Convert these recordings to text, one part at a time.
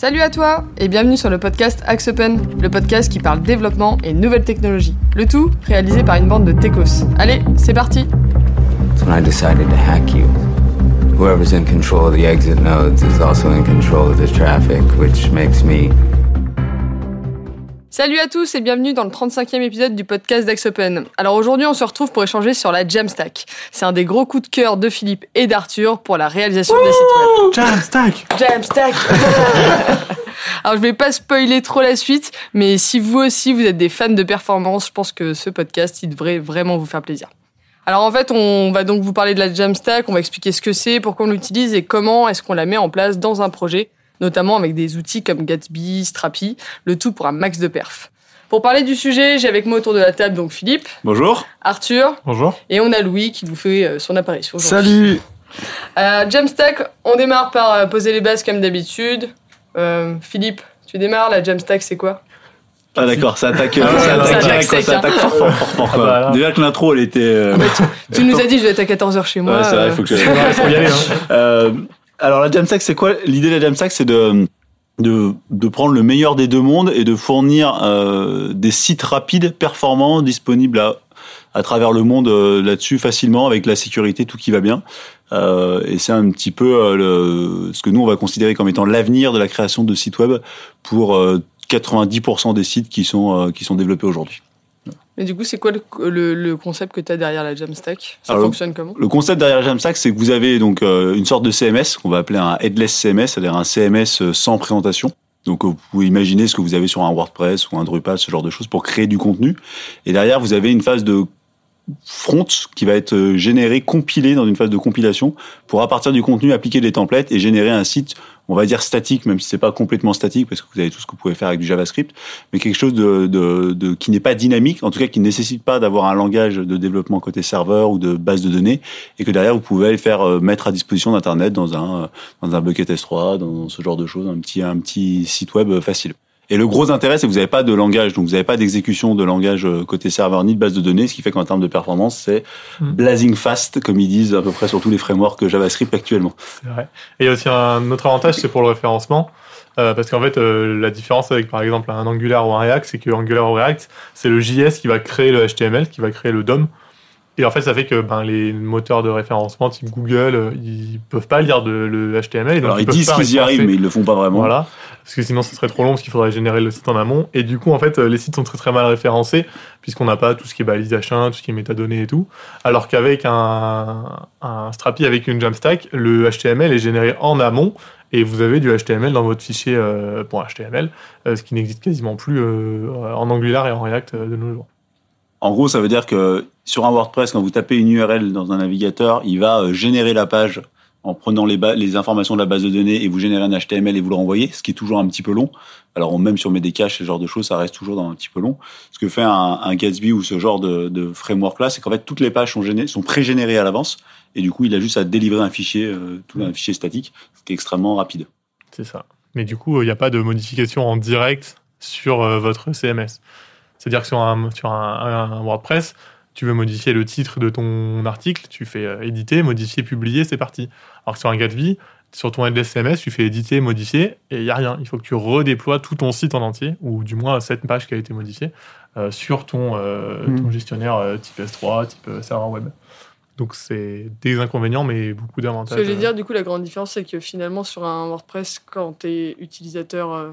Salut à toi et bienvenue sur le podcast Axe Open, le podcast qui parle développement et nouvelles technologies. Le tout réalisé par une bande de techos. Allez, c'est parti when I decided to hack you. Whoever's in control of the exit nodes is also in control of the traffic, which makes me Salut à tous et bienvenue dans le 35e épisode du podcast d'Axe Open. Alors aujourd'hui on se retrouve pour échanger sur la Jamstack. C'est un des gros coups de cœur de Philippe et d'Arthur pour la réalisation des sites web. Jamstack Jamstack Alors je vais pas spoiler trop la suite, mais si vous aussi vous êtes des fans de performance, je pense que ce podcast il devrait vraiment vous faire plaisir. Alors en fait, on va donc vous parler de la Jamstack, on va expliquer ce que c'est, pourquoi on l'utilise et comment est-ce qu'on la met en place dans un projet, notamment avec des outils comme Gatsby, Strapi, le tout pour un max de perf. Pour parler du sujet, j'ai avec moi autour de la table donc Philippe, Bonjour. Arthur Bonjour. et on a Louis qui vous fait euh, son apparition aujourd'hui. Salut. Euh, Jamstack, on démarre par euh, poser les bases comme d'habitude. Euh, Philippe, tu démarres, la Jamstack c'est quoi? Ah d'accord, ça attaque, Ah ouais, ça attaque ça direct, attaque quoi, sec, ça hein. attaque fort, fort, fort, fort, Ah quoi. bah. Déjà que l'intro, elle était. euh, Tu nous as dit je vais être à 14h chez moi. ouais, c'est vrai, euh, il faut que je- Il faut y aller. Hein. Euh, alors la Jamstack, c'est quoi? L'idée de la Jamstack, c'est de, de de prendre le meilleur des deux mondes et de fournir euh, des sites rapides, performants, disponibles à à travers le monde euh, là-dessus facilement avec la sécurité, tout qui va bien. Euh, et c'est un petit peu euh, le, ce que nous on va considérer comme étant l'avenir de la création de sites web pour euh, 90% des sites qui sont euh, qui sont développés aujourd'hui. Mais du coup, c'est quoi le, le- le concept que tu as derrière la Jamstack? Ça Alors, fonctionne comment? Le concept derrière Jamstack, c'est que vous avez donc euh, une sorte de CMS qu'on va appeler un headless CMS, c'est-à-dire un CMS euh, sans présentation. Donc euh, vous pouvez imaginer ce que vous avez sur un WordPress ou un Drupal, ce genre de choses, pour créer du contenu. Et derrière, vous avez une phase de front qui va être euh, généré, compilé dans une phase de compilation pour à partir du contenu appliquer des templates et générer un site, on va dire statique, même si c'est pas complètement statique parce que vous avez tout ce que vous pouvez faire avec du JavaScript, mais quelque chose de, de, de qui n'est pas dynamique, en tout cas qui ne nécessite pas d'avoir un langage de développement côté serveur ou de base de données et que derrière vous pouvez faire euh, mettre à disposition d'internet dans un euh, dans un bucket S3, dans ce genre de choses, un petit un petit site web facile. Et le gros intérêt, c'est que vous n'avez pas de langage, donc vous n'avez pas d'exécution de langage euh, côté serveur ni de base de données, ce qui fait qu'en termes de performance, c'est Hmm. blazing fast, comme ils disent à peu près sur tous les frameworks JavaScript actuellement. C'est vrai. Et il y a aussi un autre avantage, c'est pour le référencement. Euh, parce qu'en fait, euh, la différence avec par exemple un Angular ou un React, c'est que Angular ou React, c'est le JS qui va créer le HTML, qui va créer le DOM. Et en fait, ça fait que ben, les moteurs de référencement type Google, ils peuvent pas lire de, le HTML. Et donc Alors ils peuvent disent qu'ils y arrivent, mais ils le font pas vraiment. Voilà. Parce que sinon, ce serait trop long parce qu'il faudrait générer le site en amont. Et du coup, en fait, euh, les sites sont très très mal référencés puisqu'on n'a pas tout ce qui est balise H1, tout ce qui est métadonnées et tout. Alors qu'avec un, un Strapi, avec une Jamstack, le HTML est généré en amont et vous avez du HTML dans votre fichier euh, HTML, euh, ce qui n'existe quasiment plus euh, en Angular et en React euh, de nos jours. En gros, ça veut dire que sur un WordPress, quand vous tapez une URL dans un navigateur, il va euh, générer la page en prenant les, informations de la base de données et vous générez un HTML et vous le renvoyez, ce qui est toujours un petit peu long. Alors même sur mes ce genre de choses, ça reste toujours dans un petit peu long. Ce que fait un, un Gatsby ou ce genre de, de framework-là, c'est qu'en fait toutes les pages sont, sont pré-générées à l'avance et du coup il a juste à délivrer un fichier, euh, tout un fichier statique, ce qui est extrêmement rapide. C'est ça. Mais du coup, il n'y a pas de modification en direct sur euh, votre CMS. C'est-à-dire que sur un, sur un, un WordPress, tu veux modifier le titre de ton article, tu fais euh, éditer, modifier, publier, c'est parti. Alors que sur un Gatsby, sur ton headless CMS, tu fais éditer, modifier, et il n'y a rien. Il faut que tu redéploies tout ton site en entier, ou du moins cette page qui a été modifiée, euh, sur ton, euh, Hmm. ton gestionnaire euh, type S3, type euh, serveur web. Donc c'est des inconvénients, mais beaucoup Ce d'avantages. que je veux euh. dire, du coup, la grande différence, c'est que finalement, sur un WordPress, quand tu es utilisateur, euh,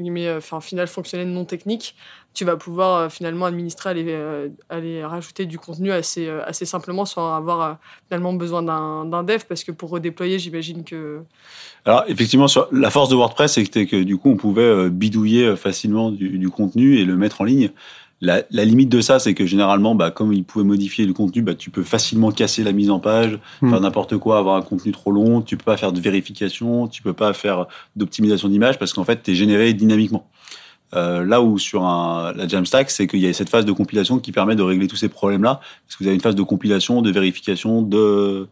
entre euh, enfin, final fonctionnel non technique, tu vas pouvoir euh, finalement administrer, aller, euh, aller rajouter du contenu assez, assez simplement sans avoir finalement besoin d'un dev, parce que pour redéployer, j'imagine que. Alors effectivement, sur la force de WordPress, c'est que du coup, on pouvait bidouiller facilement du contenu et le mettre en ligne. La, la limite de ça, c'est que généralement, bah, comme ils pouvaient modifier le contenu, bah, tu peux facilement casser la mise en page, Hmm. faire n'importe quoi, avoir un contenu trop long. Tu peux pas faire de vérification, tu peux pas faire d'optimisation d'image parce qu'en fait, tu es généré dynamiquement. Euh, là où sur un, la Jamstack, c'est qu'il y a cette phase de compilation qui permet de régler tous ces problèmes-là, parce que vous avez une phase de compilation, de vérification, de,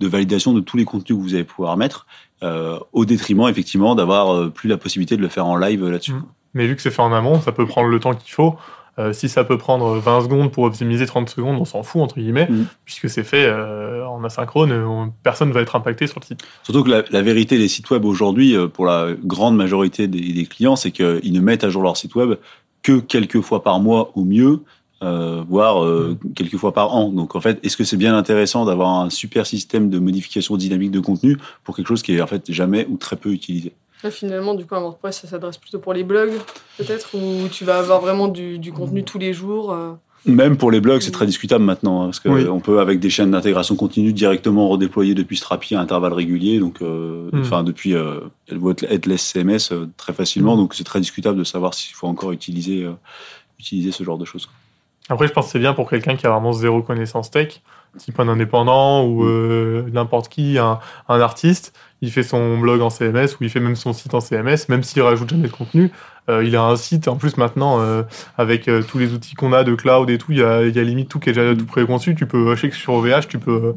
de validation de tous les contenus que vous allez pouvoir mettre, euh, au détriment effectivement d'avoir euh, plus la possibilité de le faire en live là-dessus. Mm. Mais vu que c'est fait en amont, ça peut prendre le temps qu'il faut. Euh, si ça peut prendre 20 secondes pour optimiser 30 secondes, on s'en fout, entre guillemets, Mhm. puisque c'est fait euh, en asynchrone, on- personne ne va être impacté sur le site. Surtout que la, la vérité des sites web aujourd'hui, euh, pour la grande majorité des, des clients, c'est qu'ils ne mettent à jour leur site web que quelques fois par mois au mieux, euh, voire euh, quelques fois par an. Donc en fait, est-ce que c'est bien intéressant d'avoir un super système de modification dynamique de contenu pour quelque chose qui est en fait jamais ou très peu utilisé? Là, finalement, du coup, un WordPress, ça s'adresse plutôt pour les blogs, peut-être, où tu vas avoir vraiment du, du contenu tous les jours. euh. Même pour les blogs, c'est très discutable maintenant, hein, parce qu'on Oui. peut, avec des chaînes d'intégration continue, directement redéployer depuis Strapi à intervalles réguliers, donc, euh, Mm. enfin, depuis euh, votre Headless CMS euh, très facilement, Mm. donc c'est très discutable de savoir s'il faut encore utiliser, euh, utiliser ce genre de choses. Après, je pense que c'est bien pour quelqu'un qui a vraiment zéro connaissance tech, type un indépendant ou euh, n'importe qui, un, un artiste. Il fait son blog en CMS ou il fait même son site en CMS, même s'il rajoute jamais de contenu. euh, il a un site, en plus maintenant, euh, avec euh, tous les outils qu'on a de cloud et tout, il y a, limite tout qui est déjà tout préconçu. Tu peux, je sais que sur OVH, tu peux,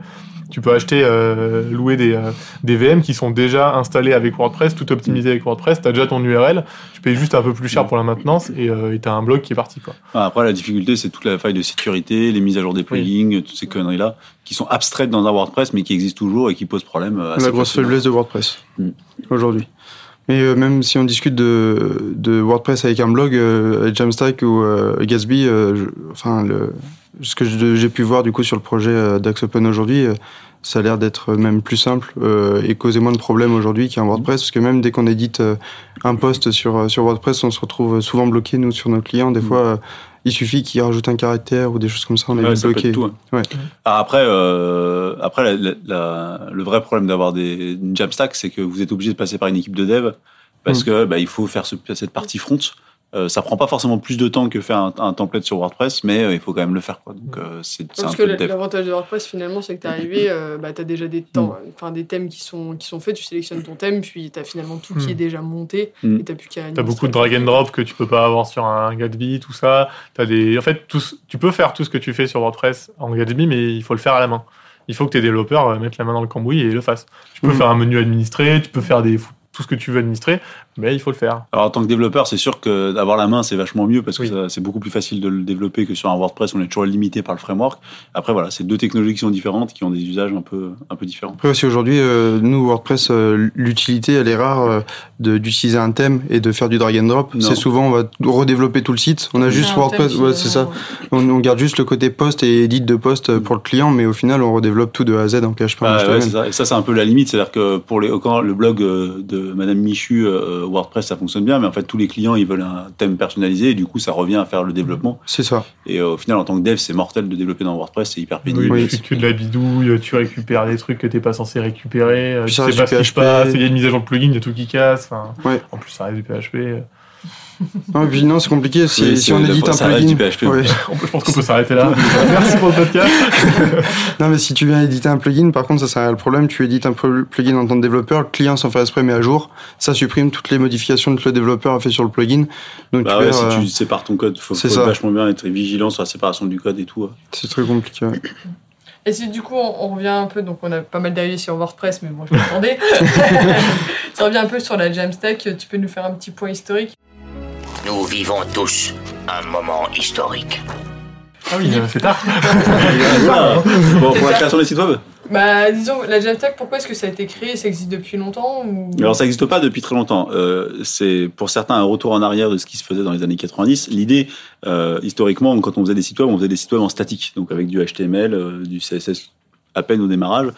tu peux acheter, euh, louer des, euh, des VM qui sont déjà installés avec WordPress, tout optimisé avec WordPress. Tu as déjà ton URL, tu payes juste un peu plus cher pour la maintenance et tu as un blog qui est parti. Quoi. Enfin, Après, la difficulté, c'est toute la faille de sécurité, les mises à jour des plugins, toutes ces conneries-là, qui sont abstraites dans un WordPress, mais qui existent toujours et qui posent problème. euh, assez la grosse faiblesse de WordPress Mm. aujourd'hui. Mais euh, même si on discute de, de WordPress avec un blog, euh, Jamstack ou euh, Gatsby, euh, je- enfin le, ce que j'ai pu voir du coup sur le projet euh, d'Axe Open aujourd'hui, euh, ça a l'air d'être même plus simple euh, et causer moins de problèmes aujourd'hui qu'un WordPress, parce que même dès qu'on édite un post sur sur WordPress, on se retrouve souvent bloqué nous sur nos clients. Des Mm. fois, euh, il suffit qu'ils rajoutent un caractère ou des choses comme ça, on est Ouais, peut bloqué. être tout, hein. Ouais. Alors après, euh, après la- la- la- le vrai problème d'avoir des Jamstack, c'est que vous êtes obligé de passer par une équipe de dev parce Mm. que bah, il faut faire ce- cette partie front. Euh, ça prend pas forcément plus de temps que faire un, un template sur WordPress, mais euh, il faut quand même le faire. Quoi. Donc euh, c'est c'est un Parce que l'avantage de WordPress, finalement, c'est que t'es arrivé, euh, bah, t'as déjà des, temps, enfin, des thèmes qui sont, qui sont faits, tu sélectionnes ton thème, puis t'as finalement tout qui Mm. est déjà monté, Mm. et t'as plus qu'à. T'as beaucoup de drag and drop que tu peux pas avoir sur un Gatsby, tout ça. T'as des, en fait, tout, tu peux faire tout ce que tu fais sur WordPress en Gatsby, mais il faut le faire à la main. Il faut que tes développeurs euh, mettent la main dans le cambouis et le fassent. Tu peux faire un menu administré, tu peux faire des, tout ce que tu veux administrer, mais il faut le faire. Alors en tant que développeur, c'est sûr que d'avoir la main, c'est vachement mieux parce que Oui. c'est beaucoup plus facile de le développer que sur un WordPress on est toujours limité par le framework. Après voilà, c'est deux technologies qui sont différentes, qui ont des usages un peu, un peu différents. Après aussi aujourd'hui, euh, nous WordPress, euh, l'utilité elle est rare euh, de- d'utiliser un thème et de faire du drag and drop. C'est souvent on va redévelopper tout le site. On a juste WordPress, ouais, c'est ça. On, on garde juste le côté post et edit de post euh, pour le client, mais au final on redéveloppe tout de A à Z en PHP. ouais, c'est ça. Et ça, c'est un peu la limite. C'est-à-dire que pour les, quand le blog de Madame Michu, euh, WordPress, ça fonctionne bien, mais en fait, tous les clients, ils veulent un thème personnalisé, et du coup, ça revient à faire le développement. C'est ça. Et euh, au final, en tant que dev, c'est mortel de développer dans WordPress, c'est hyper pénible. Oui, Oui. tu fais que de la bidouille, tu récupères des trucs que t'es pas censé récupérer, Puis tu sais pas ce qui se passe, il y a une mise à jour de plugin, il y a tout qui casse. Ouais. En plus, ça reste du PHP. Euh. Non, et puis non, c'est compliqué. Si, Oui, si on édite un plugin. Ouais. On Je pense qu'on peut s'arrêter là. Merci pour le podcast. non mais si tu viens éditer un plugin, par contre ça c'est le problème. Tu édites un pl- plugin en tant que développeur, le client sans faire exprès met à jour, ça supprime toutes les modifications que le développeur a fait sur le plugin. Donc Bah tu ouais, perds, si euh, tu sépares ton code, faut, c'est faut ça. vachement bien être vigilant sur la séparation du code et tout. ouais. c'est très compliqué. ouais. Et si du coup on, on revient un peu, donc on a pas mal dérivé sur WordPress, mais bon, je m'attendais. ça revient un peu sur la Jamstack, tu peux nous faire un petit point historique Nous vivons tous un moment historique. Ah oui, euh, c'est tard. Bon, pour la création des sites web Bah, disons, la Jamstack, pourquoi est-ce que ça a été créé Ça existe depuis longtemps ou... Alors ça n'existe pas depuis très longtemps. Euh, c'est pour certains un retour en arrière de ce qui se faisait dans les années 90. L'idée, euh, historiquement, quand on faisait des sites web, on faisait des sites web en statique, donc avec du HTML, euh, du CSS à peine au démarrage.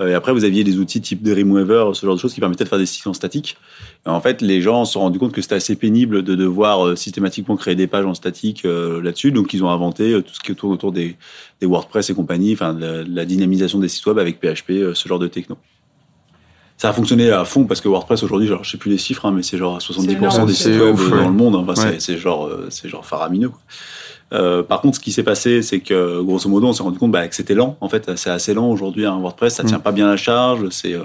Euh, et après, vous aviez des outils type Dreamweaver, ce genre de choses qui permettaient de faire des sites en statique. En fait, les gens se sont rendus compte que c'était assez pénible de devoir euh, systématiquement créer des pages en statique euh, là-dessus. Donc, ils ont inventé euh, tout ce qui tourne autour des, des WordPress et compagnie, enfin, de la, la dynamisation des sites web avec PHP, ce genre de techno. Ça a fonctionné à fond parce que WordPress aujourd'hui, genre, je sais plus les chiffres, hein, mais c'est genre 70% énorme, des sites web dans le monde. C'est- Ouais. c'est genre, c'est genre faramineux. Quoi. Euh, par contre, ce qui s'est passé, c'est que grosso modo, on s'est rendu compte bah, que c'était lent. En fait, c'est assez lent aujourd'hui un WordPress. Ça tient Mm. pas bien la charge. C'est euh,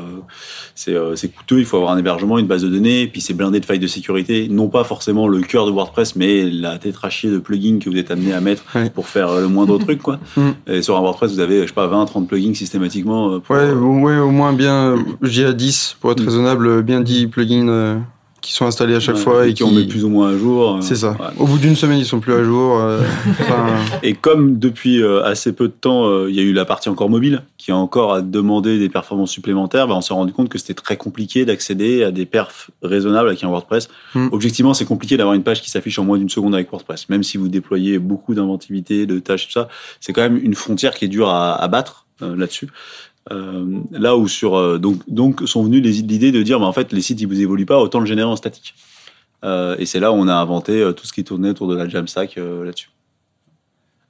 c'est euh, c'est coûteux. Il faut avoir un hébergement, une base de données, puis c'est blindé de failles de sécurité. Non pas forcément le cœur de WordPress, mais la tétrachier de plugins que vous êtes amené à mettre Ouais. pour faire euh, le moindre truc, quoi. Mm. Et sur un WordPress, vous avez, je sais pas, 20, 30 plugins systématiquement. pour, Ouais, au- ouais, au moins bien, je dirais 10 pour être Mm. raisonnable, bien 10 plugins qui sont installés à chaque Ouais, fois et qui on met plus ou moins à jour. euh, C'est ça. ouais. Au bout d'une semaine, ils sont plus à jour. euh, enfin, Et comme depuis euh, assez peu de temps, euh, il y a eu la partie encore mobile, qui a encore à demander des performances supplémentaires, bah, on s'est rendu compte que c'était très compliqué d'accéder à des perfs raisonnables avec un WordPress. Hmm. Objectivement, c'est compliqué d'avoir une page qui s'affiche en moins d'une seconde avec WordPress. Même si vous déployez beaucoup d'inventivité, de tâches, tout ça, c'est quand même une frontière qui est dure à, à battre euh, là-dessus. Euh, là où sur euh, donc donc sont venues l'idée de dire, bah, en fait, les sites ils vous évoluent pas, autant le générer en statique. Euh, et c'est là où on a inventé euh, tout ce qui tournait autour de la Jamstack euh, là-dessus.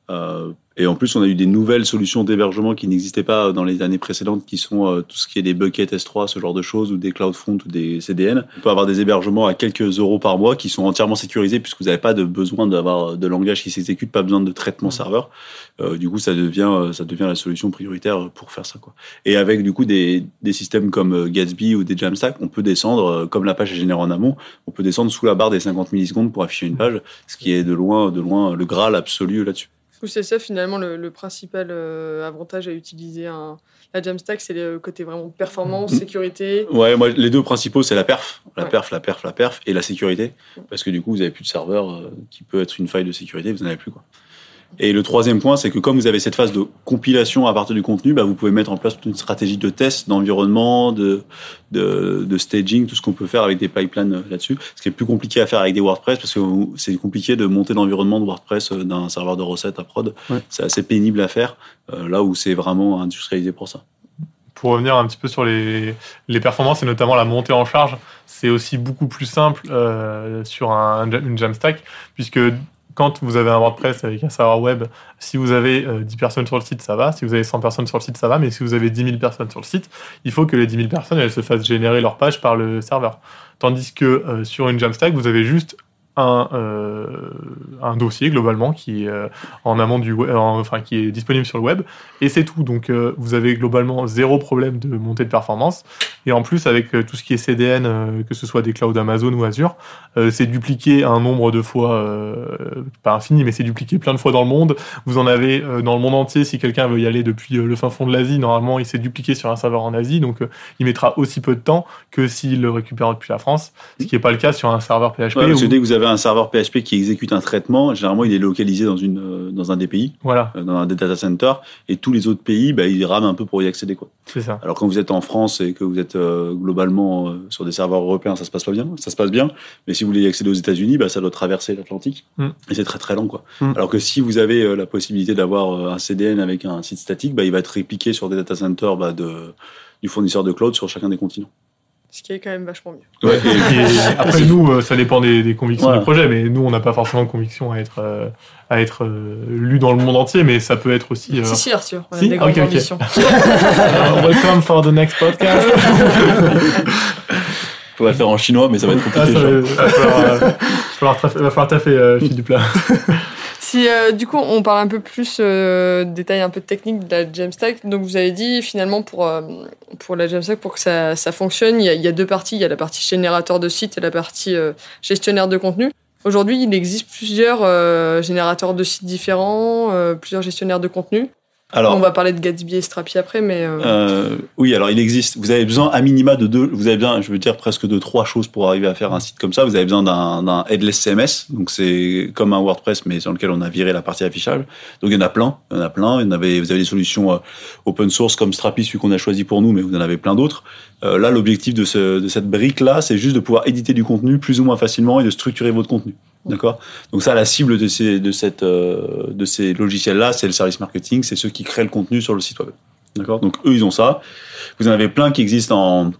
Euh, et en plus, on a eu des nouvelles solutions d'hébergement qui n'existaient pas dans les années précédentes, qui sont euh, tout ce qui est des buckets S3, ce genre de choses, ou des CloudFront ou des CDN. On peut avoir des hébergements à quelques euros par mois qui sont entièrement sécurisés puisque vous n'avez pas de besoin d'avoir de langage qui s'exécute, pas besoin de traitement serveur. Euh, du coup, ça devient, euh, ça devient la solution prioritaire pour faire ça. Quoi. Et avec du coup des, des systèmes comme euh, Gatsby ou des Jamstack, on peut descendre, euh, comme la page est générée en amont, on peut descendre sous la barre des 50 millisecondes pour afficher une page, ce qui est de loin, de loin le graal absolu là-dessus. C'est ça finalement le, le principal euh, avantage à utiliser un, la Jamstack, c'est le côté vraiment performance, Mm. sécurité. Ouais, moi, les deux principaux, c'est la perf, la Ouais. perf, la perf, la perf, et la sécurité, parce que du coup, vous avez plus de serveur euh, qui peut être une faille de sécurité, vous n'en avez plus quoi. Et le troisième point, c'est que comme vous avez cette phase de compilation à partir du contenu, bah, vous pouvez mettre en place toute une stratégie de test, d'environnement, de, de, de staging, tout ce qu'on peut faire avec des pipelines euh, là-dessus. Ce qui est plus compliqué à faire avec des WordPress, parce que c'est compliqué de monter l'environnement de WordPress euh, d'un serveur de recettes à prod. Ouais. C'est assez pénible à faire, euh, là où c'est vraiment industrialisé pour ça. pour revenir un petit peu sur les, les performances et notamment la montée en charge, c'est aussi beaucoup plus simple euh, sur un, une Jamstack, puisque quand vous avez un WordPress avec un serveur web, si vous avez euh, 10 personnes sur le site, ça va. Si vous avez 100 personnes sur le site, ça va. Mais si vous avez 10 000 personnes sur le site, il faut que les 10 000 personnes se fassent générer leur page par le serveur. Tandis que euh, sur une Jamstack, vous avez juste un, euh, un dossier globalement qui est euh, en amont du web, en- enfin qui est disponible sur le web et c'est tout. Donc euh, vous avez globalement zéro problème de montée de performance et en plus avec euh, tout ce qui est CDN, euh, que ce soit des clouds Amazon ou Azure, euh, c'est dupliqué un nombre de fois euh, pas infini mais c'est dupliqué plein de fois dans le monde. Vous en avez euh, dans le monde entier. Si quelqu'un veut y aller depuis le fin fond de l'Asie, normalement il s'est dupliqué sur un serveur en Asie, donc il mettra aussi peu de temps que s'il le récupère depuis la France, ce qui n'est pas le cas sur un serveur PHP. Ouais, que vous avez un serveur PHP qui exécute un traitement, généralement il est localisé dans, une, euh, dans un des pays, Voilà, euh, dans un des data centers, et tous les autres pays, bah, ils rament un peu pour y accéder. Quoi. c'est ça. Alors quand vous êtes en France et que vous êtes euh, globalement euh, sur des serveurs européens, ça se passe pas bien, ça se passe bien. Mais si vous voulez y accéder aux États-Unis, bah, ça doit traverser l'Atlantique Mm. et c'est très très lent quoi. Mm. Alors que si vous avez euh, la possibilité d'avoir un CDN avec un site statique, bah, il va être répliqué sur des data centers bah, de, du fournisseur de cloud sur chacun des continents. Ce qui est quand même vachement mieux. Ouais, et- Et après, nous, euh, ça dépend des, des convictions Voilà. du projet, mais nous, on n'a pas forcément de conviction à être, euh, à être euh, lu dans le monde entier, mais ça peut être aussi. euh, Si, si, Arthur, on a Si des Ah, grandes ok, ok. ambitions. euh, welcome for the next podcast. on va le faire en chinois, mais ça va être Ah, compliqué. ça genre. va, va falloir, va falloir taffer- va falloir taffer, fil du plat. Si euh, du coup on parle un peu plus euh, détail un peu technique de la Jamstack, donc vous avez dit finalement pour euh, pour la Jamstack pour que ça, ça fonctionne, il y, a, il y a deux parties, il y a la partie générateur de site et la partie euh, gestionnaire de contenu. Aujourd'hui, il existe plusieurs euh, générateurs de sites différents, euh, plusieurs gestionnaires de contenu. Alors, On va parler de Gatsby et Strapi après, mais euh, Euh, oui, alors il existe. Vous avez besoin à minima de deux. Vous avez besoin, je veux dire presque de trois choses pour arriver à faire un site comme ça. Vous avez besoin d'un d'un headless CMS, donc c'est comme un WordPress mais sur lequel on a viré la partie affichage. Donc il y en a plein, il y en a plein. Il y en avait, vous avez des solutions euh, open source comme Strapi, celui qu'on a choisi pour nous, mais vous en avez plein d'autres. Euh, là, l'objectif de, ce, de cette brique là, c'est juste de pouvoir éditer du contenu plus ou moins facilement et de structurer votre contenu. D'accord. Donc ça, la cible de ces de cette euh, de ces logiciels là, c'est le service marketing, c'est ceux qui créent le contenu sur le site web. D'accord Donc eux, ils ont ça. Vous en avez plein qui existent en,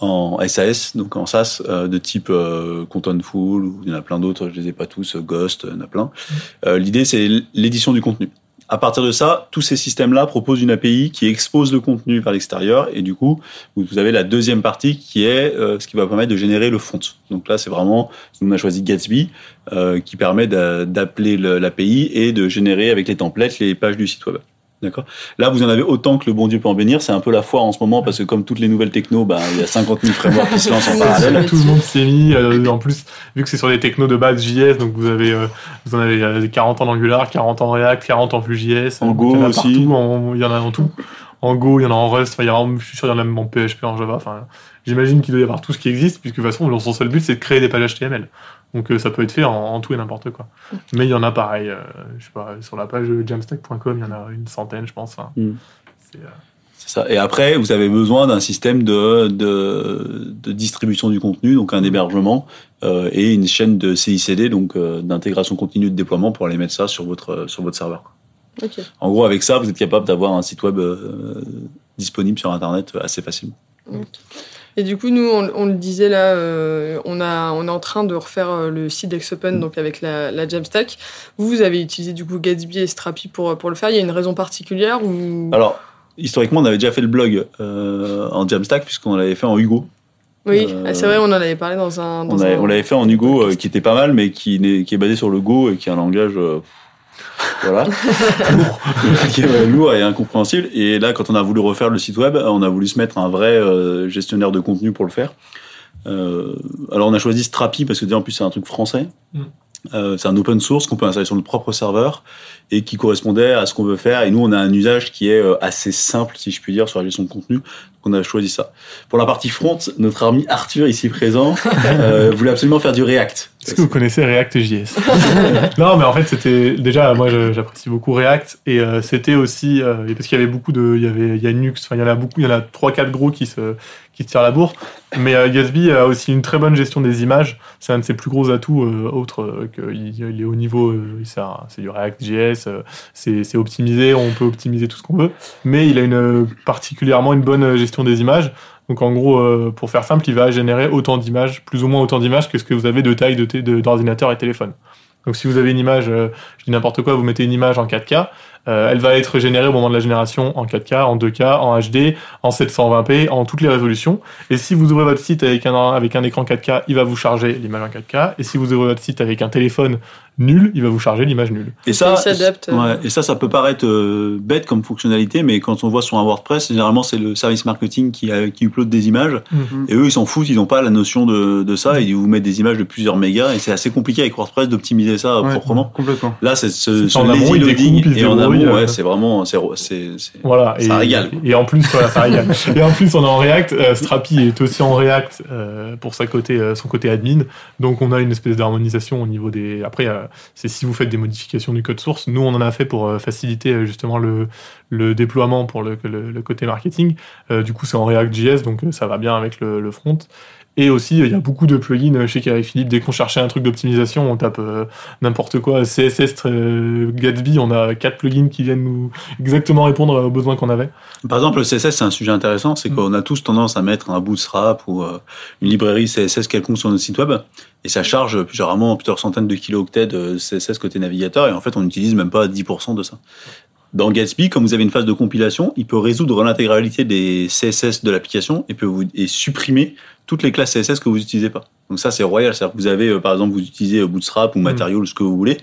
en SAS, donc en SaaS, euh, de type euh, Contentful, il y en a plein d'autres, je les ai pas tous, Ghost, il y en a plein. L'idée, c'est l'édition du contenu. À partir de ça, tous ces systèmes-là proposent une API qui expose le contenu vers l'extérieur, et du coup, vous avez la deuxième partie qui est euh, ce qui va permettre de générer le front. Donc là, c'est vraiment, on a choisi Gatsby, euh, qui permet d'a- d'appeler le- l'API et de générer avec les templates les pages du site web. D'accord Là, vous en avez autant que le bon Dieu peut en bénir. C'est un peu la foire en ce moment parce que comme toutes les nouvelles techno, bah, il y a 50 000 frameworks qui se lancent en parallèle. Tout le monde s'y est mis. euh, en plus, vu que c'est sur des technos de base JS, donc vous avez, euh, vous en avez euh, 40 en Angular, 40 en React, 40 en Vue.js. En Go il y en a aussi. partout, en- il y en a en tout. en Go, il y en a en Rust, enfin, il y a, je suis sûr qu'il y en a même en PHP, en Java. Enfin, j'imagine qu'il doit y avoir tout ce qui existe, puisque de toute façon, son seul but, c'est de créer des pages HTML. Donc euh, ça peut être fait en, en tout et n'importe quoi. Mais il y en a pareil, euh, je sais pas, sur la page jamstack.com, il y en a une centaine, je pense. hein. Mm. C'est, euh, C'est ça. Et après, vous avez besoin d'un système de, de, de distribution du contenu, donc un hébergement euh, et une chaîne de CICD, donc euh, d'intégration continue de déploiement pour aller mettre ça sur votre sur votre serveur. En gros, avec ça, vous êtes capable d'avoir un site web euh, disponible sur Internet assez facilement. Et du coup, nous, on, on le disait là, euh, on, a, on est en train de refaire euh, le site d'Exopen, donc avec la, la Jamstack. Vous, vous avez utilisé du coup Gatsby et Strapi pour, pour le faire. Il y a une raison particulière ou? Alors, historiquement, on avait déjà fait le blog euh, en Jamstack puisqu'on l'avait fait en Hugo. Oui, euh, ah, c'est vrai, on en avait parlé dans un. Dans On l'avait fait en Hugo, qui était pas mal, mais qui, qui est basé sur le Go et qui est un langage, voilà, lourd, lourd et incompréhensible. Et là, quand on a voulu refaire le site web, on a voulu se mettre un vrai euh, gestionnaire de contenu pour le faire. Euh, alors, on a choisi Strapi parce que déjà en plus c'est un truc français. Mm. Euh, c'est un open source qu'on peut installer sur notre propre serveur et qui correspondait à ce qu'on veut faire. Et nous, on a un usage qui est euh, assez simple, si je puis dire, sur la gestion de contenu. Donc, on a choisi ça. Pour la partie front, notre ami Arthur, ici présent, euh, voulait absolument faire du React. Est-ce que vous connaissez React.js Non, mais en fait, c'était déjà moi je- j'apprécie beaucoup React et euh, c'était aussi euh, parce qu'il y avait beaucoup de, il y avait, il y a Nux, enfin il y en a beaucoup, il y en a trois quatre gros qui se qui se tirent la bourre. Mais euh, Gatsby a aussi une très bonne gestion des images. C'est un de ses plus gros atouts, euh, autre euh, qu'il il est au niveau, euh, c'est du React.js, euh, c'est optimisé, on peut optimiser tout ce qu'on veut, mais il a une particulièrement une bonne gestion des images. Donc en gros, pour faire simple, il va générer autant d'images, plus ou moins autant d'images que ce que vous avez de taille de t- de- d'ordinateur et téléphone. Donc si vous avez une image, je dis n'importe quoi, vous mettez une image en 4K, euh, elle va être générée au moment de la génération en 4K, en 2K, en HD, en 720p, en toutes les résolutions. Et si vous ouvrez votre site avec un, avec un écran 4K, il va vous charger l'image en 4K. Et si vous ouvrez votre site avec un téléphone nul, il va vous charger l'image nulle. Et ça, Il s'adapte, euh. ouais, et ça, ça peut paraître euh, bête comme fonctionnalité, mais quand on voit sur un WordPress, généralement c'est le service marketing qui, a- qui upload des images, Mhm. et eux ils s'en foutent, ils n'ont pas la notion de, de ça, ils vous mettent des images de plusieurs mégas, et c'est assez compliqué avec WordPress d'optimiser ça Ouais, proprement. Complètement. Là, c'est ce, ce en amont, loading, découpe, et en amont, euh. ouais, c'est vraiment, c'est, Voilà. Ça et, régale. Et en plus, voilà, ça régale. et en plus, on est en React. euh, Strapi est aussi en React euh, pour sa côté, euh, son côté admin. Donc, on a une espèce d'harmonisation au niveau des. Après, euh, c'est si vous faites des modifications du code source. Nous, on en a fait pour euh, faciliter euh, justement le, le déploiement pour le, le, le côté marketing. Euh, du coup, c'est en React.js, donc euh, ça va bien avec le, front. Et aussi, euh, il y a beaucoup de plugins euh, chez Carré Philippe. Dès qu'on cherchait un truc d'optimisation, on tape euh, n'importe quoi. CSS, euh, Gatsby, on a quatre plugins qui viennent nous exactement répondre aux besoins qu'on avait. Par exemple, le CSS, c'est un sujet intéressant, c'est Mm. qu'on a tous tendance à mettre un bootstrap ou euh, une librairie CSS quelconque sur notre site web, et ça charge généralement plusieurs centaines de kilooctets de CSS côté navigateur, et en fait, on n'utilise même pas 10% de ça. Dans Gatsby, comme vous avez une phase de compilation, il peut résoudre l'intégralité des CSS de l'application et peut vous et supprimer toutes les classes CSS que vous n'utilisez pas. Donc ça, c'est royal. C'est-à-dire que vous avez, euh, par exemple, vous utilisez euh, Bootstrap ou Material ou ce que vous voulez,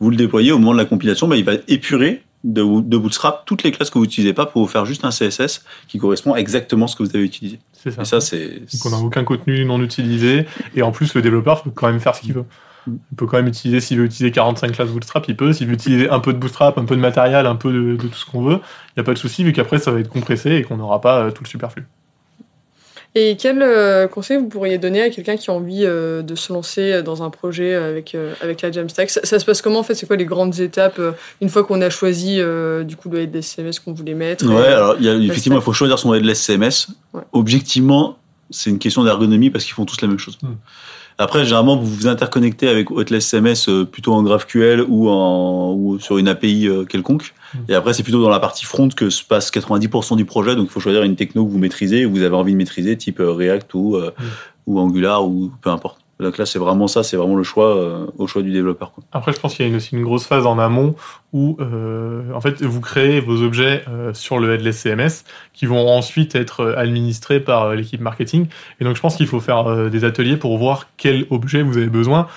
vous le déployez au moment de la compilation, bah, il va épurer de, de Bootstrap toutes les classes que vous n'utilisez pas pour vous faire juste un CSS qui correspond exactement à ce que vous avez utilisé. C'est ça. Et ça, c'est... Donc on n'a aucun contenu non utilisé. Et en plus, le développeur peut quand même faire ce qu'il veut. Il peut quand même utiliser, s'il veut utiliser 45 classes Bootstrap, il peut. S'il veut utiliser un peu de Bootstrap, un peu de matériel, un peu de, de tout ce qu'on veut, il n'y a pas de souci, vu qu'après, ça va être compressé et qu'on n'aura pas euh, tout le superflu. Et quel euh, conseil vous pourriez donner à quelqu'un qui a envie euh, de se lancer dans un projet avec, euh, avec la Jamstack? Ça, ça se passe comment en fait? C'est quoi les grandes étapes une fois qu'on a choisi du coup le SMS qu'on voulait mettre? Ouais, et- alors il y a, effectivement, il faut choisir son headless CMS. Ouais. Objectivement, c'est une question d'ergonomie parce qu'ils font tous la même chose. Mm. Après, généralement, vous vous interconnectez avec Headless CMS euh, plutôt en GraphQL ou, en, ou sur une API euh, quelconque. Mm. Et après, c'est plutôt dans la partie front que se passe 90% du projet. Donc, il faut choisir une techno que vous maîtrisez ou vous avez envie de maîtriser, type euh, React ou, euh, Mm. ou Angular ou peu importe. Donc là, c'est vraiment ça, c'est vraiment le choix euh, au choix du développeur. Quoi. Après, je pense qu'il y a aussi une grosse phase en amont où, euh, en fait, vous créez vos objets euh, sur le headless CMS qui vont ensuite être administrés par l'équipe marketing. Et donc, je pense qu'il faut faire des ateliers pour voir quel objet vous avez besoin,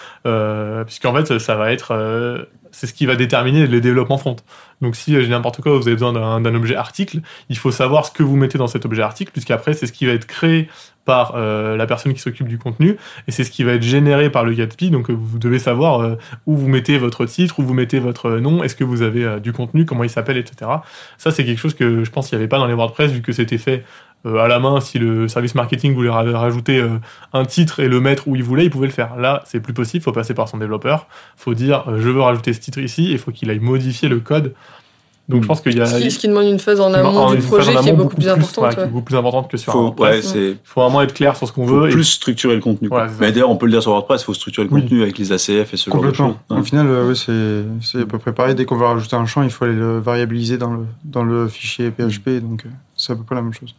puisqu'en fait, ça va être c'est ce qui va déterminer les développements front. Donc si euh, j'ai n'importe quoi, vous avez besoin d'un objet article, il faut savoir ce que vous mettez dans cet objet article, puisqu'après c'est ce qui va être créé par euh, la personne qui s'occupe du contenu, et c'est ce qui va être généré par le Gatsby. Donc euh, vous devez savoir où vous mettez votre titre, où vous mettez votre nom, est-ce que vous avez du contenu, comment il s'appelle, etc. Ça c'est quelque chose que je pense qu'il n'y avait pas dans les WordPress, vu que c'était fait à la main. Si le service marketing voulait ra- rajouter euh, un titre et le mettre où il voulait, il pouvait le faire. Là, c'est plus possible, faut passer par son développeur, faut dire euh, je veux rajouter ce titre ici, et il faut qu'il aille modifier le code. Donc je pense qu'il y a Ce qui, ce qui demande une phase en amont en- du projet qui est beaucoup plus importante. ouais, qui est ouais. beaucoup plus importante que sur un Faut, WordPress. ouais, c'est Il faut vraiment être clair sur ce qu'on faut veut. et- plus structurer le contenu. Mais d'ailleurs, on peut le dire sur WordPress, il faut structurer le Oui. contenu avec les ACF et ce genre de choses. hein. Au final, euh, c'est c'est à peu près pareil. Dès qu'on va rajouter un champ, il faut aller le variabiliser dans le, dans le fichier PHP. Donc, euh, c'est à peu près la même chose.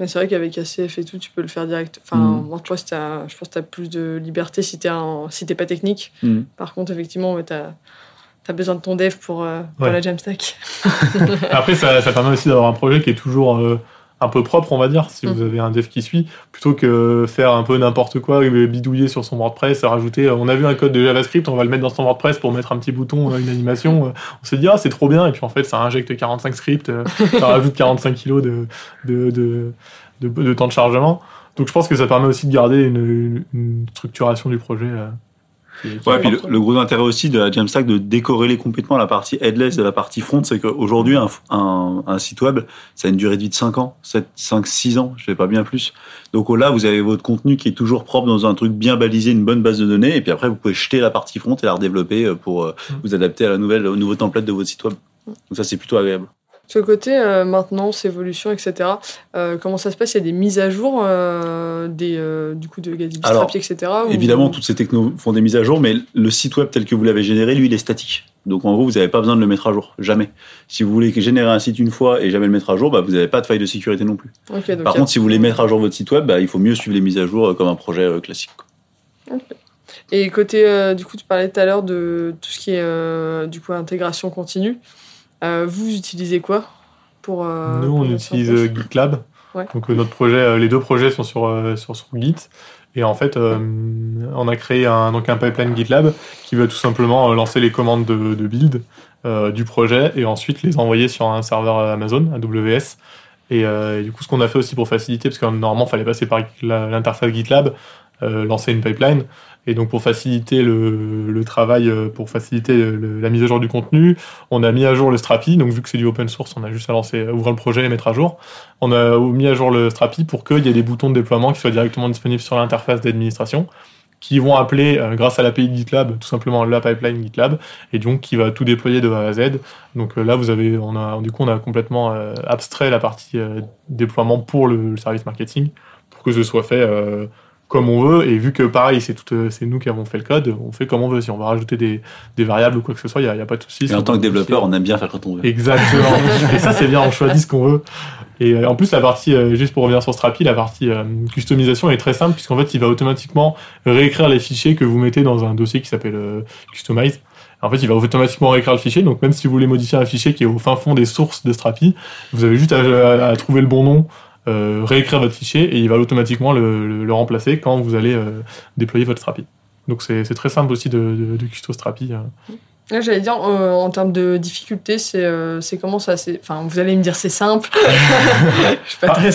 Mais c'est vrai qu'avec ACF et tout, tu peux le faire direct. Enfin, Mm. WordPress, t'as- je pense que tu as plus de liberté si tu si t'es pas technique. Mm. Par contre, effectivement, tu as, besoin de ton dev pour, euh, pour Ouais. la Jamstack. Après, ça, ça permet aussi d'avoir un projet qui est toujours euh, un peu propre, on va dire, si Mm. vous avez un dev qui suit, plutôt que faire un peu n'importe quoi, et bidouiller sur son WordPress, rajouter, euh, on a vu un code de JavaScript, on va le mettre dans son WordPress pour mettre un petit bouton, euh, une animation, euh, on se dit, ah, c'est trop bien, et puis en fait, ça injecte 45 scripts, euh, ça rajoute 45 kilos de, de, de, de, de temps de chargement. Donc je pense que ça permet aussi de garder une, une- une structuration du projet. euh, Ouais, puis le, gros intérêt aussi de la Jamstack de décorréler complètement la partie headless de la partie front, c'est qu'aujourd'hui, un, un, un site web, ça a une durée de vie de 5 ans, 7, 5, 6 ans, je sais pas bien plus. Donc là, vous avez votre contenu qui est toujours propre dans un truc bien balisé, une bonne base de données, et puis après, vous pouvez jeter la partie front et la redévelopper euh, pour euh, Mm. vous adapter à la nouvelle, au nouveau template de votre site web. Donc ça, c'est plutôt agréable. Ce côté euh, maintenance, évolution, etc. euh, comment ça se passe? Il y a des mises à jour euh, des, euh, du coup de Gatsby, etc. ou- Évidemment, toutes ces technos font des mises à jour, mais le site web tel que vous l'avez généré, lui, il est statique. Donc en gros, vous n'avez pas besoin de le mettre à jour, jamais. Si vous voulez générer un site une fois et jamais le mettre à jour, bah, vous n'avez pas de faille de sécurité non plus. Par contre, si vous voulez mettre à jour votre site web, bah, il faut mieux suivre les mises à jour comme un projet classique. Et côté, du coup, tu parlais tout à l'heure de tout ce qui est du coup intégration continue. Euh, vous utilisez quoi pour euh, Nous, pour on utilise euh, GitLab. Ouais. Donc, notre projet, les deux projets sont sur, sur, sur Git. Et en fait, euh, on a créé un, donc un pipeline GitLab qui va tout simplement lancer les commandes de, de build euh, du projet et ensuite les envoyer sur un serveur Amazon, AWS. Et, euh, et du coup, ce qu'on a fait aussi pour faciliter, parce que normalement, il fallait passer par l'interface GitLab, lancer une pipeline. Et donc, pour faciliter le, travail, euh, pour faciliter la mise à jour du contenu, on a mis à jour le Strapi. Donc, vu que c'est du open source, on a juste à lancer, à ouvrir le projet et mettre à jour. On a mis à jour le Strapi pour qu'il y ait des boutons de déploiement qui soient directement disponibles sur l'interface d'administration, qui vont appeler, euh, grâce à l'API GitLab, tout simplement la pipeline GitLab, et donc qui va tout déployer de A à Z. Donc euh, là, vous avez, on a, du coup, on a complètement euh, abstrait la partie euh, déploiement pour le, service marketing, pour que ce soit fait euh, comme on veut. Et vu que pareil, c'est tout, euh, c'est nous qui avons fait le code, on fait comme on veut. Si on va rajouter des, des variables ou quoi que ce soit, il n'y a, y a pas de souci. Et en tant que développeur, on aime bien faire quand on veut. Exactement. et ça, c'est bien, on choisit ce qu'on veut. Et euh, en plus, la partie, euh, juste pour revenir sur Strapi, la partie customisation est très simple, puisqu'en fait, il va automatiquement réécrire les fichiers que vous mettez dans un dossier qui s'appelle Customize. En fait, il va automatiquement réécrire le fichier. Donc, même si vous voulez modifier un fichier qui est au fin fond des sources de Strapi, vous avez juste à, à- à trouver le bon nom, euh, réécrire votre fichier, et il va automatiquement le, le- le remplacer quand vous allez euh, déployer votre Strapi. Donc, c'est très simple aussi de, de, de custo Strapi. euh. Là, j'allais dire, euh, en termes de difficulté, c'est euh, comment ça Enfin, vous allez me dire c'est simple. je suis pas Ah, très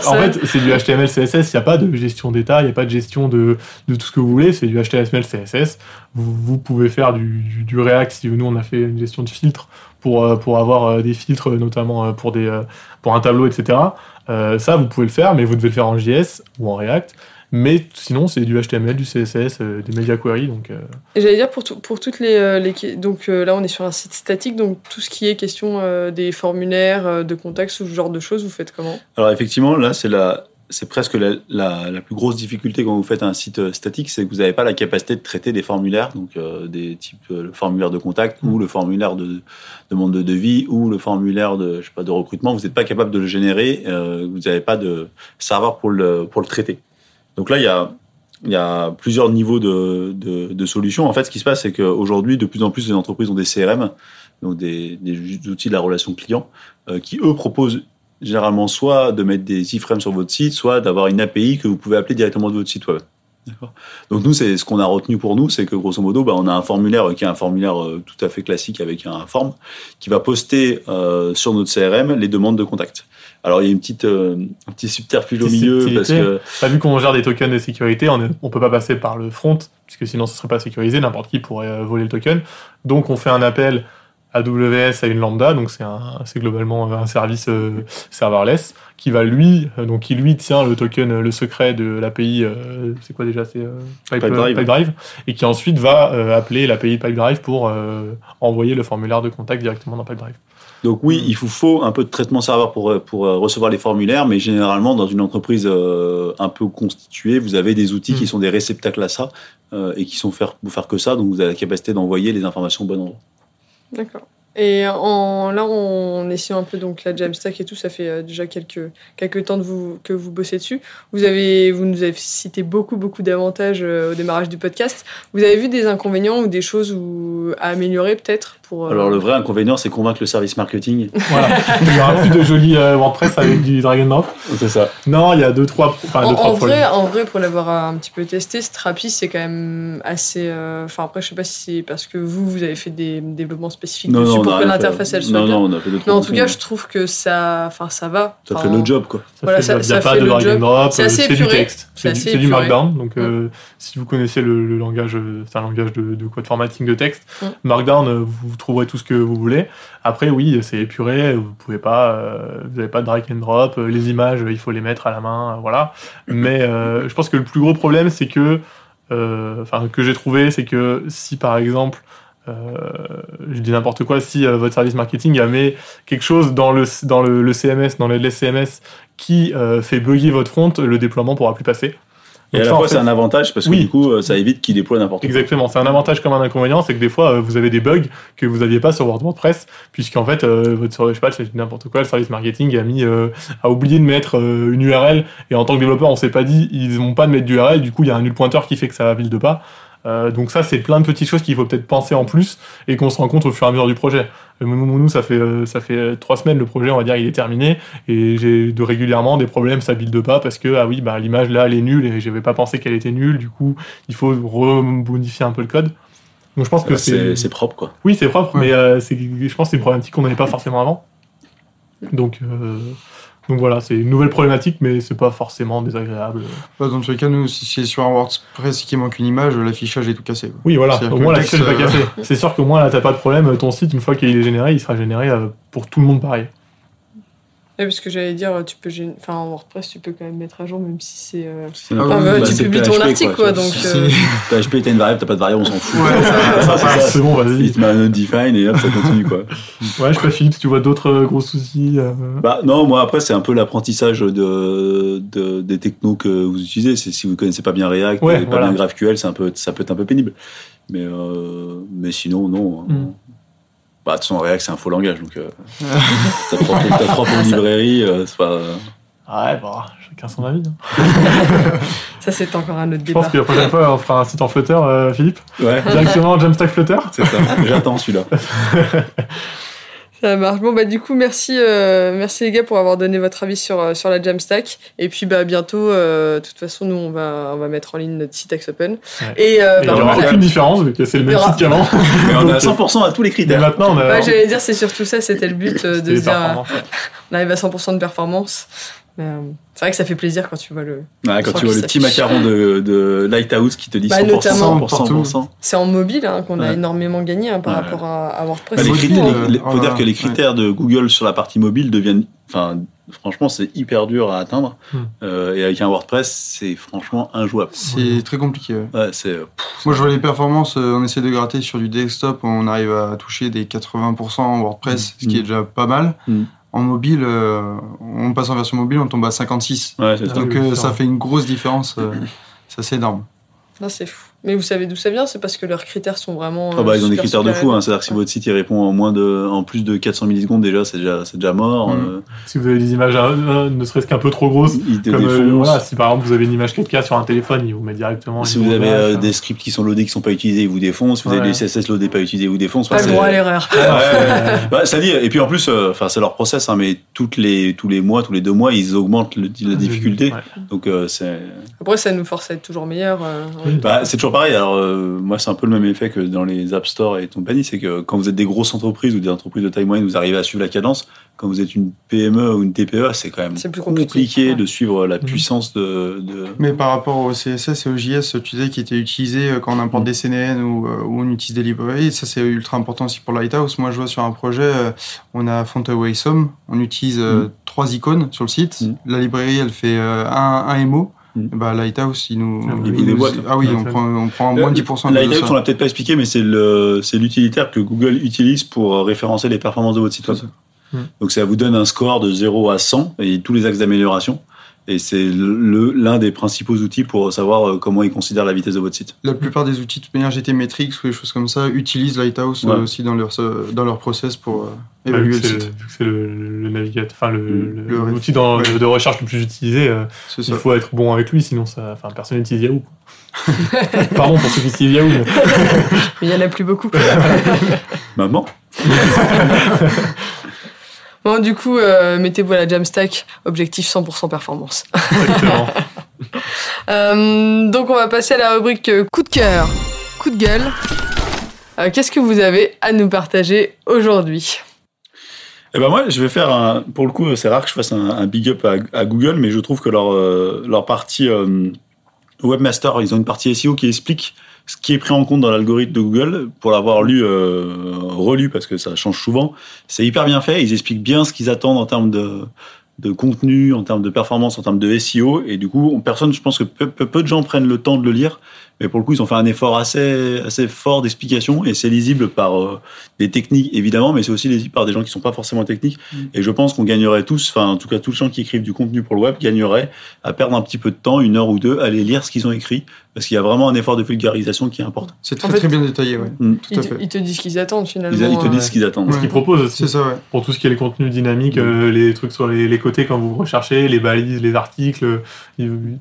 qu'en fait, c'est du HTML, CSS, il n'y a pas de gestion d'état, il n'y a pas de gestion de, de tout ce que vous voulez, c'est du HTML, CSS. Vous, vous pouvez faire du, du, du React, si nous on a fait une gestion de filtres pour, euh, pour avoir euh, des filtres, notamment euh, pour, des, euh, pour un tableau, etc. Euh, ça, vous pouvez le faire, mais vous devez le faire en JS ou en React. Mais sinon, c'est du HTML, du CSS, euh, des media queries. Donc, euh, Et J'allais dire pour, tout- pour toutes les, euh, les donc euh, là on est sur un site statique donc tout ce qui est question euh, des formulaires euh, de contact ce genre de choses vous faites comment? Alors effectivement, là, c'est la, c'est presque la, la, la plus grosse difficulté quand vous faites un site euh, statique, c'est que vous n'avez pas la capacité de traiter des formulaires, donc euh, des types euh, le formulaire de contact ou le formulaire de demande de devis ou le formulaire de, je sais pas, de recrutement. Vous n'êtes pas capable de le générer, euh, vous n'avez pas de serveur pour le, pour le traiter. Donc là, il y a, il y a plusieurs niveaux de, de, de solutions. En fait, ce qui se passe, c'est qu'aujourd'hui, de plus en plus, les entreprises ont des CRM, donc des, des outils de la relation client, qui eux proposent généralement soit de mettre des iframes sur votre site, soit d'avoir une API que vous pouvez appeler directement de votre site web. Donc nous, c'est ce qu'on a retenu pour nous, c'est que grosso modo, bah, on a un formulaire qui est un formulaire euh, tout à fait classique avec un form qui va poster euh, sur notre CRM les demandes de contact. Alors il y a une petite, euh, un petit subterfuge au milieu subtilité. parce que vu qu'on gère des tokens de sécurité, on ne peut pas passer par le front, puisque sinon ce serait pas sécurisé, n'importe qui pourrait euh, voler le token. Donc on fait un appel AWS à une lambda, donc c'est un- c'est globalement un service euh, serverless qui va lui, euh, donc qui lui tient le token, euh, le secret de l'API, euh, c'est quoi déjà, c'est euh, Pipe- Pipedrive. Pipedrive, et qui ensuite va euh, appeler l'API Pipedrive pour euh, envoyer le formulaire de contact directement dans Pipedrive. Donc oui, il vous faut un peu de traitement serveur pour, pour recevoir les formulaires, mais généralement, dans une entreprise euh, un peu constituée, vous avez des outils qui sont des réceptacles à ça euh, et qui sont faire, pour faire que ça, donc vous avez la capacité d'envoyer les informations au bon endroit. D'accord. Et en, là, on essaie un peu donc la Jamstack et tout, ça fait euh, déjà quelques, quelques temps vous, que vous bossez dessus. Vous, avez, vous nous avez cité beaucoup, beaucoup d'avantages euh, au démarrage du podcast. Vous avez vu des inconvénients ou des choses où, à améliorer peut-être? Pour... euh, Alors le vrai inconvénient, c'est convaincre le service marketing. Voilà. Il y aura plus de jolis euh, WordPress avec du drag and drop. c'est ça. Non, il y a deux, trois, enfin, En, deux, trois en problèmes. vrai, en vrai, pour l'avoir un petit peu testé, Strapi, c'est quand même assez. euh, Enfin, après, je sais pas si c'est parce que vous, vous avez fait des développements spécifiques dessus on a pour que rien fait. l'interface elle soit Non, bien. non, on a fait d'autres Mais en tout cas, je trouve que ça, enfin, ça va. ça fait le job, quoi. Ça Voilà, fait- ça- il n'y a ça pas fait de le drag job. and drop, C'est euh, du texte, C'est du. Markdown. Donc, si vous connaissez le, le langage, c'est un langage de, de code formatting de texte. Mm. Markdown, vous trouverez tout ce que vous voulez. Après, oui, c'est épuré. Vous pouvez pas, euh, vous n'avez pas de drag and drop. euh, Les images, il faut les mettre à la main, euh, voilà. Mais euh, je pense que le plus gros problème, c'est que, enfin, que j'ai trouvé, c'est que si par exemple je dis n'importe quoi, si votre service marketing a mis quelque chose dans le, dans le, le CMS, dans le LSCMS, qui fait bugger votre front, le déploiement pourra plus passer. Et à la ça, en fois, fait, c'est un avantage parce que Oui. du coup, euh, ça évite qu'il déploie n'importe quoi. Exactement, c'est un avantage comme un inconvénient, c'est que des fois euh, vous avez des bugs que vous n'aviez pas sur WordPress, puisqu'en fait, euh, votre, je sais pas, c'est n'importe quoi, le service marketing a mis, euh, a oublié de mettre euh, une URL, et en tant que développeur, on s'est pas dit, ils n'ont pas de mettre d'URL, du coup, il y a un nul pointeur qui fait que ça build pas. Euh, donc ça, c'est plein de petites choses qu'il faut peut-être penser en plus et qu'on se rend compte au fur et à mesure du projet. Euh, Nous, ça fait euh, ça fait euh, trois semaines le projet, on va dire, il est terminé et j'ai de régulièrement des problèmes, ça build pas parce que ah oui, bah l'image là, elle est nulle et j'avais pas pensé qu'elle était nulle. Du coup, il faut remodifier un peu le code. Donc je pense que Euh, C'est c'est propre, quoi. oui, c'est propre, Ouais. mais euh, c'est je pense que c'est une problématique qu'on n'avait pas forcément avant. Donc euh, donc voilà, c'est une nouvelle problématique, mais c'est pas forcément désagréable. Bah, dans tous les cas, nous, si c'est sur un WordPress qui manque une image, l'affichage est tout cassé. quoi. Oui, voilà. Au moins, l'accès n'est pas texte, cassé. C'est sûr qu'au moins, là, t'as pas de problème. Ton site, une fois qu'il est généré, il sera généré euh, pour tout le monde pareil. Ouais, parce que j'allais dire, tu peux, enfin, en WordPress, tu peux quand même mettre à jour, même si c'est. euh, Ah, ouais, bah, tu publies ton article, quoi, tu vois. donc, Si- euh, PHP, t'as une variable, t'as pas de variable, on s'en fout. Ouais, c'est bon, vas-y. Il te met un undefined et hop, ça continue, quoi. Ouais, je sais pas, Philippe, si tu vois d'autres euh, gros soucis. euh, Bah, non, moi, après, c'est un peu l'apprentissage de, de- des technos que vous utilisez. C'est si vous connaissez pas bien React, Ouais, et pas voilà. bien GraphQL, c'est un peu, ça peut être un peu pénible. Mais, euh, mais sinon, non. hein. Mm. Bah, de toute façon, React, c'est un faux langage. Donc, euh, ta propre, ta propre librairie, euh, c'est pas. Ouais, bah, chacun son avis. hein. Ça, c'est encore un autre Je pense que la prochaine fois, on fera un site en Flutter, euh, Philippe. Ouais, Directement Jamstack Flutter. c'est ça. J'attends celui-là. Ça marche. Bon, bah, du coup, merci, euh, merci les gars pour avoir donné votre avis sur, euh, sur la Jamstack. Et puis, bah, bientôt, euh, de toute façon, nous, on va, on va mettre en ligne notre site Axopen. Ouais. Et, euh, Et il bah, n'y aura aucune différence, vu que c'est le Il même site qu'avant. On est à Donc, 100% à tous les critères. maintenant, on a. Ouais, j'allais dire, c'est surtout ça, c'était le but euh, de dire, euh, on arrive à 100% de performance. Euh, c'est vrai que ça fait plaisir quand tu vois le. Ouais, quand tu vois le petit macaron de, de Lighthouse qui te dit Bah, 100%, notamment. 100%, 100%. C'est en mobile hein, qu'on a énormément gagné hein, par Ouais. rapport à, à WordPress. Bah, euh, les- faut dire que les ouais. critères de Google sur la partie mobile deviennent, enfin, franchement, c'est hyper dur à atteindre. Hmm. Euh, et avec un WordPress, c'est franchement injouable. C'est très compliqué. ouais. Ouais, c'est Moi, je vois les performances, euh, on essaie de gratter sur du desktop, on arrive à toucher des 80% en WordPress, ce qui est déjà pas mal. En mobile, euh, on passe en version mobile, on tombe à 56. ouais, c'est ça. Donc euh, ça. ça fait une grosse différence. euh, c'est assez énorme. Non, c'est fou. Mais vous savez d'où ça vient C'est parce que leurs critères sont vraiment. Ah bah, euh, ils ont des super, critères de fou. Hein. C'est-à-dire que si votre site il répond en moins de, en plus de 400 millisecondes déjà, c'est déjà, c'est déjà mort. Mm. euh, Si vous avez des images euh, ne serait-ce qu'un peu trop grosses, ils comme euh, voilà, si par exemple vous avez une image 4K sur un téléphone, il vous met directement. Si vous avez euh, des scripts qui sont loadés, qui sont pas utilisés, ils vous défoncent. Si vous avez des CSS loadés pas utilisés, ils vous défoncent. Pas le c'est- droit à l'erreur. Ouais, ouais. bah, ça dit, et puis en plus, euh, enfin, c'est leur process, hein, mais toutes les, tous les mois, tous les deux mois, ils augmentent le- la difficulté. Ouais. Donc, euh, c'est, Après, ça nous force à être toujours meilleur. euh, bah, c'est toujours pareil. Alors, euh, moi, c'est un peu le même effet que dans les App Store et compagnie. C'est que quand vous êtes des grosses entreprises ou des entreprises de taille moyenne, vous arrivez à suivre la cadence. Quand vous êtes une PME ou une TPE, c'est quand même C'est plus compliqué. Ouais. de suivre la Mhm. puissance de, de... Mais par rapport au CSS et au JS, tu disais qui étaient utilisés euh, quand on importe des CNN ou, euh, ou on utilise des librairies. Ça, c'est ultra important aussi pour Lighthouse. Moi, je vois sur un projet, on a Fontaway Sum. On utilise Mm. trois icônes sur le site. La librairie, elle fait un, un MO. Mm. Bah, Lighthouse, il nous. Ah, il il nous- déboîte. ah oui, on prend, on prend moins de 10% de Lighthouse, ça. on l'a peut-être pas expliqué, mais c'est le, c'est l'utilitaire que Google utilise pour euh, référencer les performances de votre site web. Donc ça vous donne un score de 0 à 100 et tous les axes d'amélioration. Et c'est l'un des principaux outils pour savoir euh, comment ils considèrent la vitesse de votre site. La plupart des outils de manière GT Metrics ou des choses comme ça utilisent Lighthouse Ouais. euh, aussi dans leur, euh, dans leur process pour euh, Ouais, évaluer le c'est site. vu que c'est le, le navigateur, enfin le- le- Le- l'outil ouais. de recherche le plus utilisé, euh, il ça. faut être bon avec lui, sinon ça, enfin personne n'utilise Yahoo. Pardon pour ceux qui utilisent Yahoo. mais- Mais il y en a plus beaucoup. Maman? Du coup, euh, mettez-vous à la Jamstack, objectif 100% performance. Exactement. Euh, donc, on va passer à la rubrique euh, coup de cœur, coup de gueule. Euh, Qu'est-ce que vous avez à nous partager aujourd'hui? Eh ben moi, je vais faire un. Pour le coup, c'est rare que je fasse un, un big up à, à Google, mais je trouve que leur, leur partie webmaster, ils ont une partie SEO qui explique ce qui est pris en compte dans l'algorithme de Google. Pour l'avoir lu, euh, relu, parce que ça change souvent, c'est hyper bien fait. Ils expliquent bien ce qu'ils attendent en termes de de contenu, en termes de performance, en termes de SEO. Et du coup, on- personne, je pense que peu, peu, peu de gens prennent le temps de le lire. Mais pour le coup, ils ont fait un effort assez, assez fort d'explication et c'est lisible par euh, des techniques, évidemment, mais c'est aussi lisible par des gens qui sont pas forcément techniques. Et je pense qu'on gagnerait tous, enfin, en tout cas, tous les gens qui écrivent du contenu pour le web gagneraient à perdre un petit peu de temps, une heure ou deux, à aller lire ce qu'ils ont écrit. Parce qu'il y a vraiment un effort de vulgarisation qui est important. C'est En très fait- très bien détaillé, ouais. Mm. Tout ils à te, fait. ils te disent ce qu'ils attendent finalement. Ils, ils te euh, disent ce qu'ils attendent. Ce qu'ils proposent aussi. C'est ça, ouais. Pour tout ce qui est les contenus dynamiques, euh, les trucs sur les, les côtés quand vous recherchez, les balises, les articles, euh,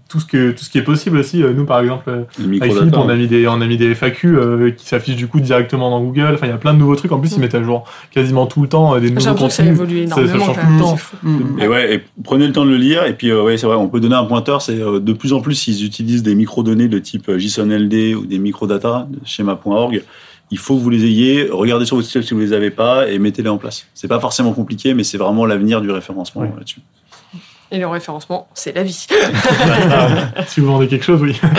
tout ce que tout ce qui est possible aussi. Euh, Nous, par exemple, Le avec. Philippe, on a mis des on a mis des FAQ euh, qui s'affichent du coup directement dans Google. Enfin, il y a plein de nouveaux trucs. En plus, ils Mm. mettent à jour quasiment tout le temps euh, des nouveaux que ça contenus. évolue Ça- ça énormément. change tout le temps. Mm. Et ouais, et prenez le temps de le lire. Et puis, euh, ouais, c'est vrai, on peut donner un pointeur. C'est euh, de plus en plus, s'ils utilisent des microdonnées de type JSON-LD ou des microdata, schéma.org, il faut que vous les ayez. Regardez sur votre site si vous les avez pas et mettez-les en place. C'est pas forcément compliqué, mais c'est vraiment l'avenir du référencement là-dessus. Et le référencement, c'est la vie. Si vous vendez quelque chose, oui.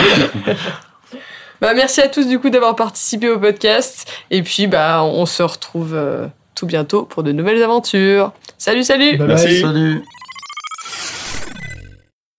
Bah, merci à tous du coup d'avoir participé au podcast. Et puis, bah, on se retrouve euh, tout bientôt pour de nouvelles aventures. Salut, salut Bye Merci. bye. Salut